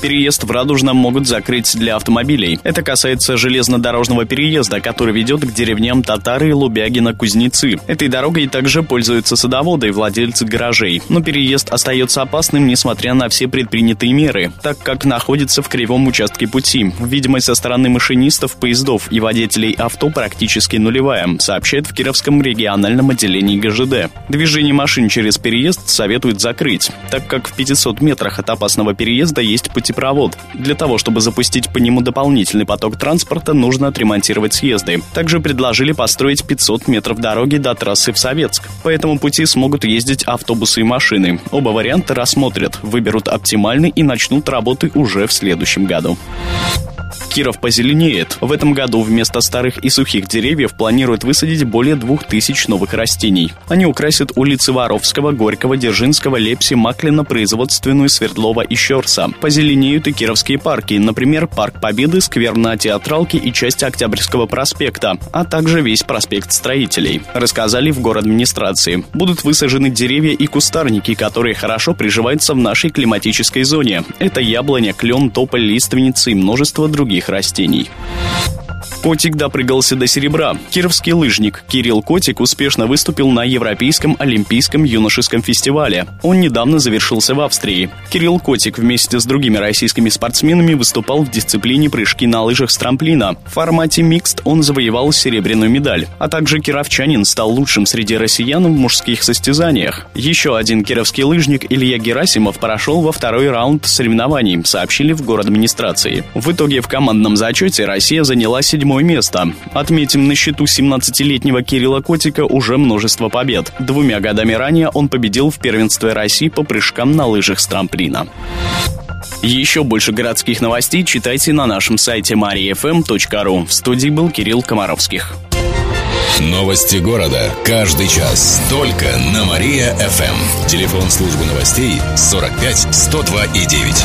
переезд в Радужном могут закрыть для автомобилей. Это касается железнодорожного переезда, который ведет к деревням Татары, Лубягина, Кузнецы. Этой дорогой также пользуются садоводы и владельцы гаражей. Но переезд остается опасным, несмотря на все предпринятые меры, так как находится в кривом участке пути. Видимость со стороны машинистов, поездов и водителей авто практически нулевая, сообщает в Кировском региональном отделении ГЖД. Движение машин через переезд советуют закрыть, так как в 500 метрах от опасного переезда есть пути нефтепровод. Для того, чтобы запустить по нему дополнительный поток транспорта, нужно отремонтировать съезды. Также предложили построить 500 метров дороги до трассы в Советск. По этому пути смогут ездить автобусы и машины. Оба варианта рассмотрят, выберут оптимальный и начнут работы уже в следующем году. Киров позеленеет. В этом году вместо старых и сухих деревьев планируют высадить более двух тысяч новых растений. Они украсят улицы Воровского, Горького, Дзержинского, Лепси, Маклина, Производственную, Свердлова и Щерса. Позеленеют и кировские парки, например, Парк Победы, сквер на Театралке и часть Октябрьского проспекта, а также весь проспект Строителей. Рассказали в город администрации. Будут высажены деревья и кустарники, которые хорошо приживаются в нашей климатической зоне. Это яблоня, клен, тополь, лиственницы и множество других растений. Котик допрыгался до серебра. Кировский лыжник Кирилл Котик успешно выступил на Европейском олимпийском юношеском фестивале. Он недавно завершился в Австрии. Кирилл Котик вместе с другими российскими спортсменами выступал в дисциплине прыжки на лыжах с трамплина. В формате микст он завоевал серебряную медаль. А также кировчанин стал лучшим среди россиян в мужских состязаниях. Еще один кировский лыжник Илья Герасимов прошел во второй раунд соревнований, сообщили в город администрации. В итоге в командном зачете Россия заняла седьмое седьмое место. Отметим, на счету 17-летнего Кирилла Котика уже множество побед. Двумя годами ранее он победил в первенстве России по прыжкам на лыжах с трамплина. Еще больше городских новостей читайте на нашем сайте mariafm.ru. В студии был Кирилл Комаровских. Новости города. Каждый час. Только на Мария-ФМ. Телефон службы новостей 45 102 и 9.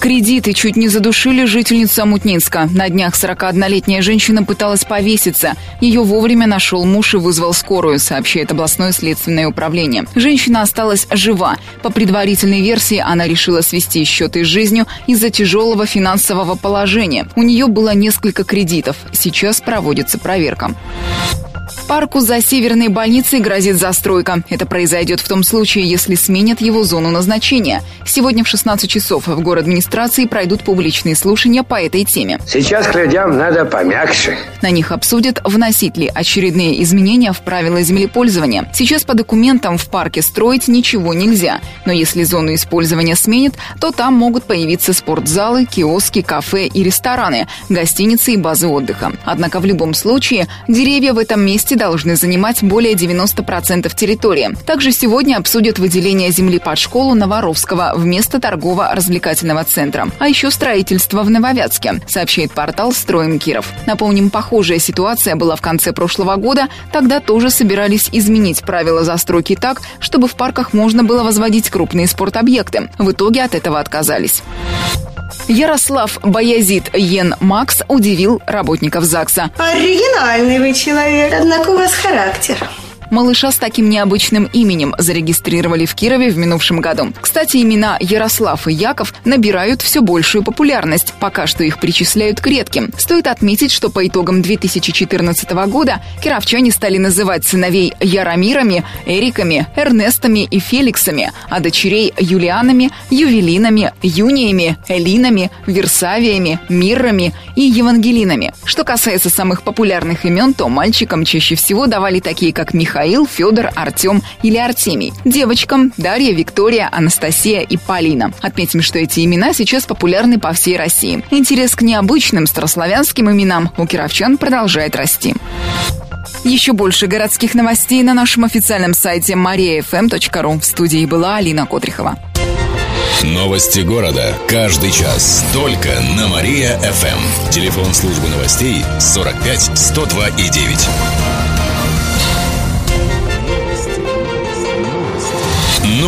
Кредиты чуть не задушили жительницу Амутнинска. На днях 41-летняя женщина пыталась повеситься. Ее вовремя нашел муж и вызвал скорую, сообщает областное следственное управление. Женщина осталась жива. По предварительной версии, она решила свести счеты с жизнью из-за тяжелого финансового положения. У нее было несколько кредитов. Сейчас проводится проверка. Парку за Северной больницей грозит застройка. Это произойдет в том случае, если сменят его зону назначения. Сегодня в 16 часов в город администрации пройдут публичные слушания по этой теме. Сейчас к людям надо помягче. На них обсудят, вносить ли очередные изменения в правила землепользования. Сейчас по документам в парке строить ничего нельзя. Но если зону использования сменят, то там могут появиться спортзалы, киоски, кафе и рестораны, гостиницы и базы отдыха. Однако в любом случае деревья в этом месте должны занимать более 90% территории. Также сегодня обсудят выделение земли под школу Новоровского вместо торгово-развлекательного центра. А еще строительство в Нововятске, сообщает портал «Строим Киров». Напомним, похожая ситуация была в конце прошлого года. Тогда тоже собирались изменить правила застройки так, чтобы в парках можно было возводить крупные спортобъекты. В итоге от этого отказались. Ярослав Боязид Йен Макс удивил работников ЗАГСа. Оригинальный вы человек, однако у вас характер. Малыша с таким необычным именем зарегистрировали в Кирове в минувшем году. Кстати, имена Ярослав и Яков набирают все большую популярность. Пока что их причисляют к редким. Стоит отметить, что по итогам 2014 года кировчане стали называть сыновей Яромирами, Эриками, Эрнестами и Феликсами, а дочерей Юлианами, Ювелинами, Юниями, Элинами, Версавиями, Миррами и Евангелинами. Что касается самых популярных имен, то мальчикам чаще всего давали такие, как Михаил Михаил, Федор, Артем или Артемий. Девочкам Дарья, Виктория, Анастасия и Полина. Отметим, что эти имена сейчас популярны по всей России. Интерес к необычным старославянским именам у кировчан продолжает расти. Еще больше городских новостей на нашем официальном сайте mariafm.ru. В студии была Алина Котрихова. Новости города. Каждый час. Только на Мария-ФМ. Телефон службы новостей 45 102 и 9.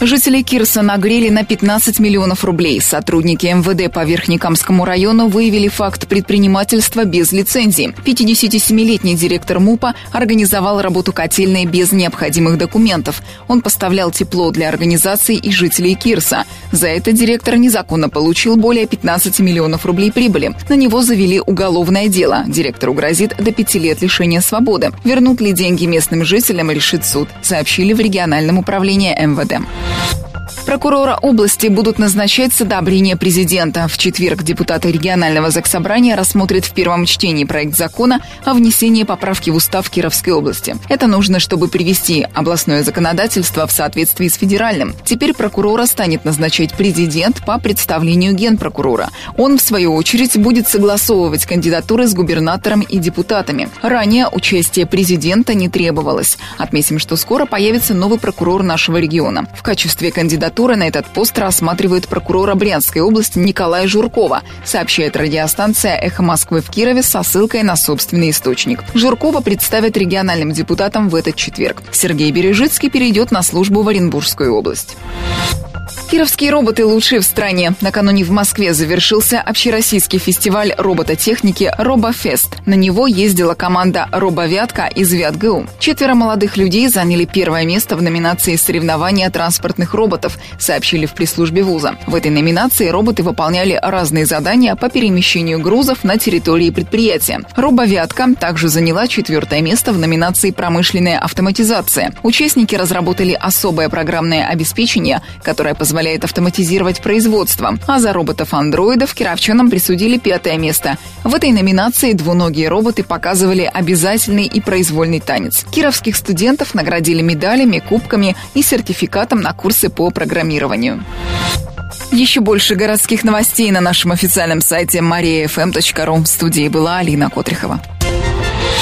Жители Кирса нагрели на 15 миллионов рублей. Сотрудники МВД по Верхнекамскому району выявили факт предпринимательства без лицензии. 57-летний директор МУПа организовал работу котельной без необходимых документов. Он поставлял тепло для организаций и жителей Кирса. За это директор незаконно получил более 15 миллионов рублей прибыли. На него завели уголовное дело. Директору грозит до пяти лет лишения свободы. Вернут ли деньги местным жителям, решит суд, сообщили в региональном управлении МВД. Прокурора области будут назначать с одобрения президента. В четверг депутаты регионального заксобрания рассмотрят в первом чтении проект закона о внесении поправки в устав Кировской области. Это нужно, чтобы привести областное законодательство в соответствии с федеральным. Теперь прокурора станет назначать президент по представлению генпрокурора. Он, в свою очередь, будет согласовывать кандидатуры с губернатором и депутатами. Ранее участие президента не требовалось. Отметим, что скоро появится новый прокурор нашего региона. В качестве кандидатуры кандидатуры на этот пост рассматривает прокурора Брянской области Николая Журкова, сообщает радиостанция «Эхо Москвы» в Кирове со ссылкой на собственный источник. Журкова представят региональным депутатам в этот четверг. Сергей Бережицкий перейдет на службу в Оренбургскую область. Кировские роботы лучшие в стране. Накануне в Москве завершился общероссийский фестиваль робототехники «Робофест». На него ездила команда «Робовятка» из ВятГУ. Четверо молодых людей заняли первое место в номинации соревнования транспортных роботов, сообщили в пресс-службе вуза. В этой номинации роботы выполняли разные задания по перемещению грузов на территории предприятия. «Робовятка» также заняла четвертое место в номинации «Промышленная автоматизация». Участники разработали особое программное обеспечение, которое позволяет автоматизировать производство. А за роботов-андроидов кировчанам присудили пятое место. В этой номинации двуногие роботы показывали обязательный и произвольный танец. Кировских студентов наградили медалями, кубками и сертификатом на курсы по программированию. Еще больше городских новостей на нашем официальном сайте mariafm.ru. В студии была Алина Котрихова.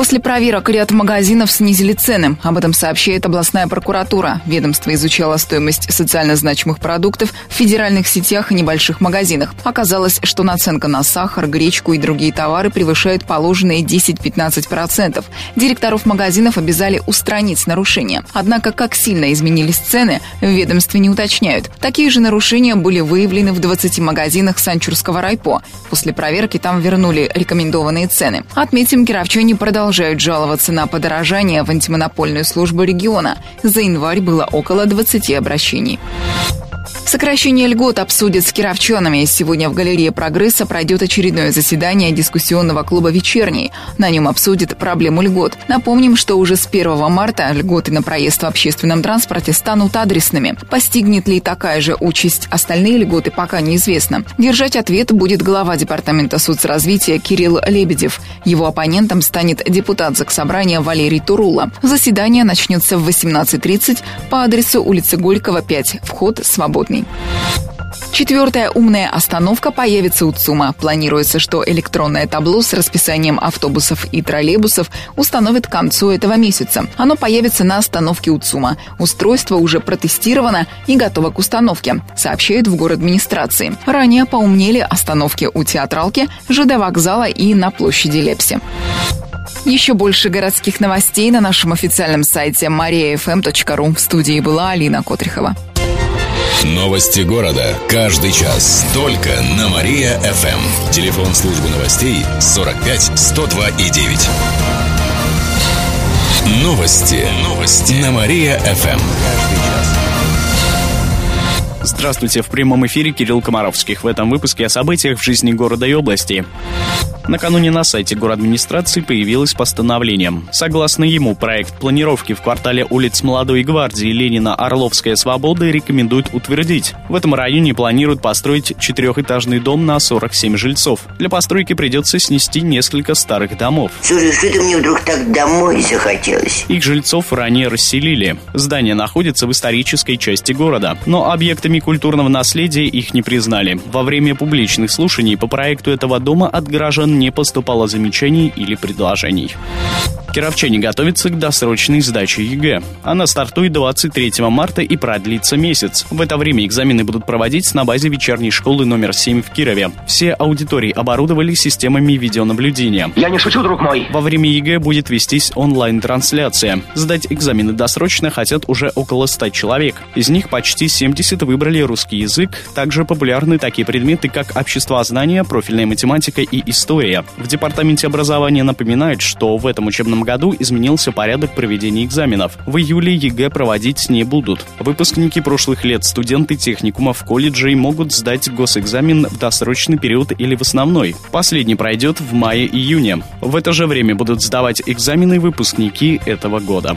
После проверок ряд магазинов снизили цены. Об этом сообщает областная прокуратура. Ведомство изучало стоимость социально значимых продуктов в федеральных сетях и небольших магазинах. Оказалось, что наценка на сахар, гречку и другие товары превышает положенные 10-15%. Директоров магазинов обязали устранить нарушения. Однако, как сильно изменились цены, в ведомстве не уточняют. Такие же нарушения были выявлены в 20 магазинах Санчурского райпо. После проверки там вернули рекомендованные цены. Отметим, кировчане продолжают продолжают жаловаться на подорожание в антимонопольную службу региона. За январь было около 20 обращений. Сокращение льгот обсудят с кировчанами. Сегодня в галерее «Прогресса» пройдет очередное заседание дискуссионного клуба «Вечерний». На нем обсудят проблему льгот. Напомним, что уже с 1 марта льготы на проезд в общественном транспорте станут адресными. Постигнет ли такая же участь остальные льготы, пока неизвестно. Держать ответ будет глава Департамента соцразвития Кирилл Лебедев. Его оппонентом станет депутат Заксобрания Валерий Турула. Заседание начнется в 18.30 по адресу улицы Горького, 5. Вход свободный. Четвертая умная остановка появится у ЦУМа. Планируется, что электронное табло с расписанием автобусов и троллейбусов установят к концу этого месяца. Оно появится на остановке у ЦУМа. Устройство уже протестировано и готово к установке, сообщают в город администрации. Ранее поумнели остановки у театралки, ЖД вокзала и на площади Лепси. Еще больше городских новостей на нашем официальном сайте mariafm.ru. В студии была Алина Котрихова. Новости города. Каждый час. Только на Мария-ФМ. Телефон службы новостей 45 102 и 9. Новости. Новости. На Мария-ФМ. Здравствуйте, в прямом эфире Кирилл Комаровских. В этом выпуске о событиях в жизни города и области. Накануне на сайте администрации появилось постановление. Согласно ему, проект планировки в квартале улиц Молодой Гвардии Ленина Орловская Свобода рекомендуют утвердить. В этом районе планируют построить четырехэтажный дом на 47 жильцов. Для постройки придется снести несколько старых домов. Слушай, что-то мне вдруг так домой захотелось. Их жильцов ранее расселили. Здание находится в исторической части города, но объектами культурного наследия их не признали. Во время публичных слушаний по проекту этого дома от горожан не поступало замечаний или предложений. Кировчане готовятся к досрочной сдаче ЕГЭ. Она стартует 23 марта и продлится месяц. В это время экзамены будут проводить на базе вечерней школы номер 7 в Кирове. Все аудитории оборудовали системами видеонаблюдения. Я не шучу, друг мой. Во время ЕГЭ будет вестись онлайн-трансляция. Сдать экзамены досрочно хотят уже около 100 человек. Из них почти 70 выбрали русский язык. Также популярны такие предметы, как обществознание, профильная математика и история. В Департаменте образования напоминают, что в этом учебном году изменился порядок проведения экзаменов. В июле ЕГЭ проводить не будут. Выпускники прошлых лет, студенты техникумов, колледжей могут сдать госэкзамен в досрочный период или в основной. Последний пройдет в мае-июне. В это же время будут сдавать экзамены выпускники этого года.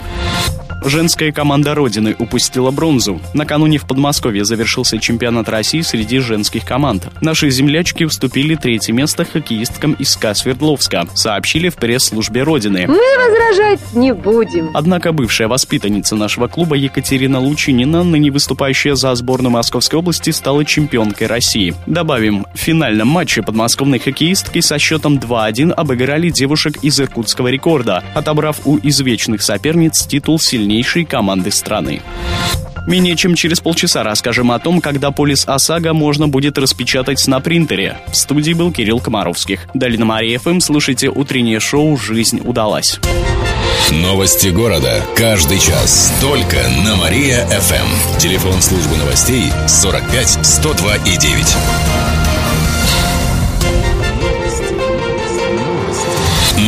Женская команда Родины упустила бронзу. Накануне в Подмосковье завершился чемпионат России среди женских команд. Наши землячки уступили третье место хоккеисткам из СКА Свердловска, сообщили в пресс-службе Родины. Мы возражать не будем. Однако бывшая воспитанница нашего клуба Екатерина Лучинина, ныне выступающая за сборную Московской области, стала чемпионкой России. Добавим, в финальном матче подмосковные хоккеистки со счетом 2-1 обыграли девушек из иркутского рекорда, отобрав у извечных соперниц титул сильнее сильнейшей команды страны. Менее чем через полчаса расскажем о том, когда полис ОСАГО можно будет распечатать на принтере. В студии был Кирилл Комаровских. Далее на Мария ФМ слушайте утреннее шоу «Жизнь удалась». Новости города. Каждый час. Только на Мария-ФМ. Телефон службы новостей 45 102 и 9.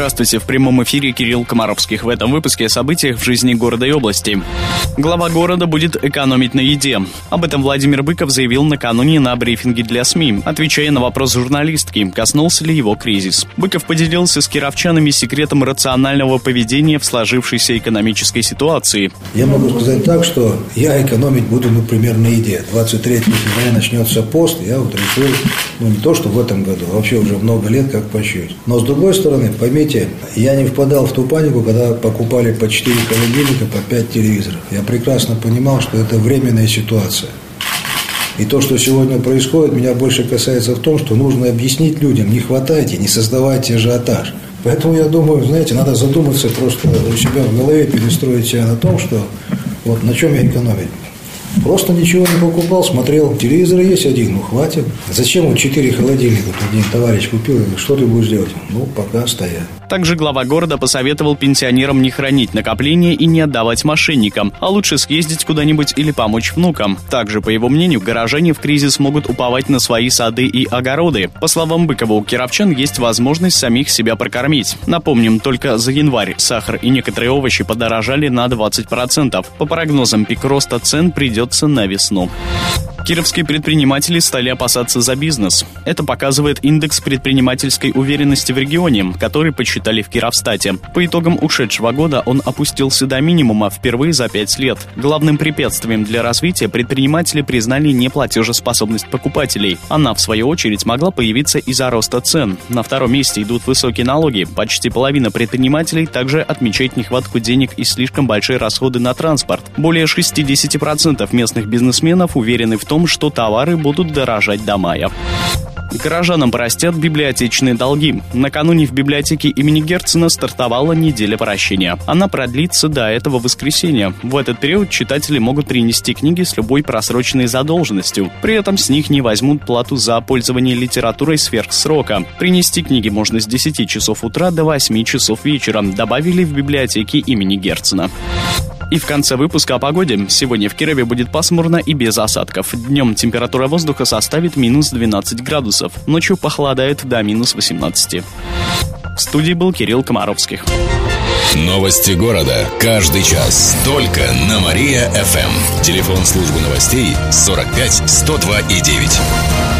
Здравствуйте, в прямом эфире Кирилл Комаровских. В этом выпуске о событиях в жизни города и области. Глава города будет экономить на еде. Об этом Владимир Быков заявил накануне на брифинге для СМИ, отвечая на вопрос журналистки, коснулся ли его кризис. Быков поделился с кировчанами секретом рационального поведения в сложившейся экономической ситуации. Я могу сказать так, что я экономить буду, например, на еде. 23 февраля начнется пост, я вот решил, ну не то, что в этом году, а вообще уже много лет как пощусь. Но с другой стороны, поймите, я не впадал в ту панику, когда покупали по 4 холодильника, по 5 телевизоров. Я прекрасно понимал, что это временная ситуация. И то, что сегодня происходит, меня больше касается в том, что нужно объяснить людям, не хватайте, не создавайте ажиотаж. Поэтому я думаю, знаете, надо задуматься просто у себя в голове, перестроить себя на том, что вот на чем я экономить. Просто ничего не покупал, смотрел. Телевизор есть один, ну хватит. Зачем вот четыре холодильника? Один товарищ купил, что ты будешь делать? Ну, пока стоят. Также глава города посоветовал пенсионерам не хранить накопления и не отдавать мошенникам, а лучше съездить куда-нибудь или помочь внукам. Также, по его мнению, горожане в кризис могут уповать на свои сады и огороды. По словам Быкова, у кировчан есть возможность самих себя прокормить. Напомним, только за январь сахар и некоторые овощи подорожали на 20%. По прогнозам, пик роста цен придется на весну. Кировские предприниматели стали опасаться за бизнес. Это показывает индекс предпринимательской уверенности в регионе, который подсчитали в Кировстате. По итогам ушедшего года он опустился до минимума впервые за пять лет. Главным препятствием для развития предприниматели признали неплатежеспособность покупателей. Она, в свою очередь, могла появиться из-за роста цен. На втором месте идут высокие налоги. Почти половина предпринимателей также отмечает нехватку денег и слишком большие расходы на транспорт. Более 60% местных бизнесменов уверены в том, что товары будут дорожать до мая. Горожанам простят библиотечные долги. Накануне в библиотеке имени Герцена стартовала неделя прощения. Она продлится до этого воскресенья. В этот период читатели могут принести книги с любой просроченной задолженностью. При этом с них не возьмут плату за пользование литературой сверх срока. Принести книги можно с 10 часов утра до 8 часов вечера, добавили в библиотеке имени Герцена. И в конце выпуска о погоде. Сегодня в Кирове будет пасмурно и без осадков. Днем температура воздуха составит минус 12 градусов. Ночью похолодает до минус 18. В студии был Кирилл Комаровских. Новости города. Каждый час. Только на Мария-ФМ. Телефон службы новостей 45 102 и 9.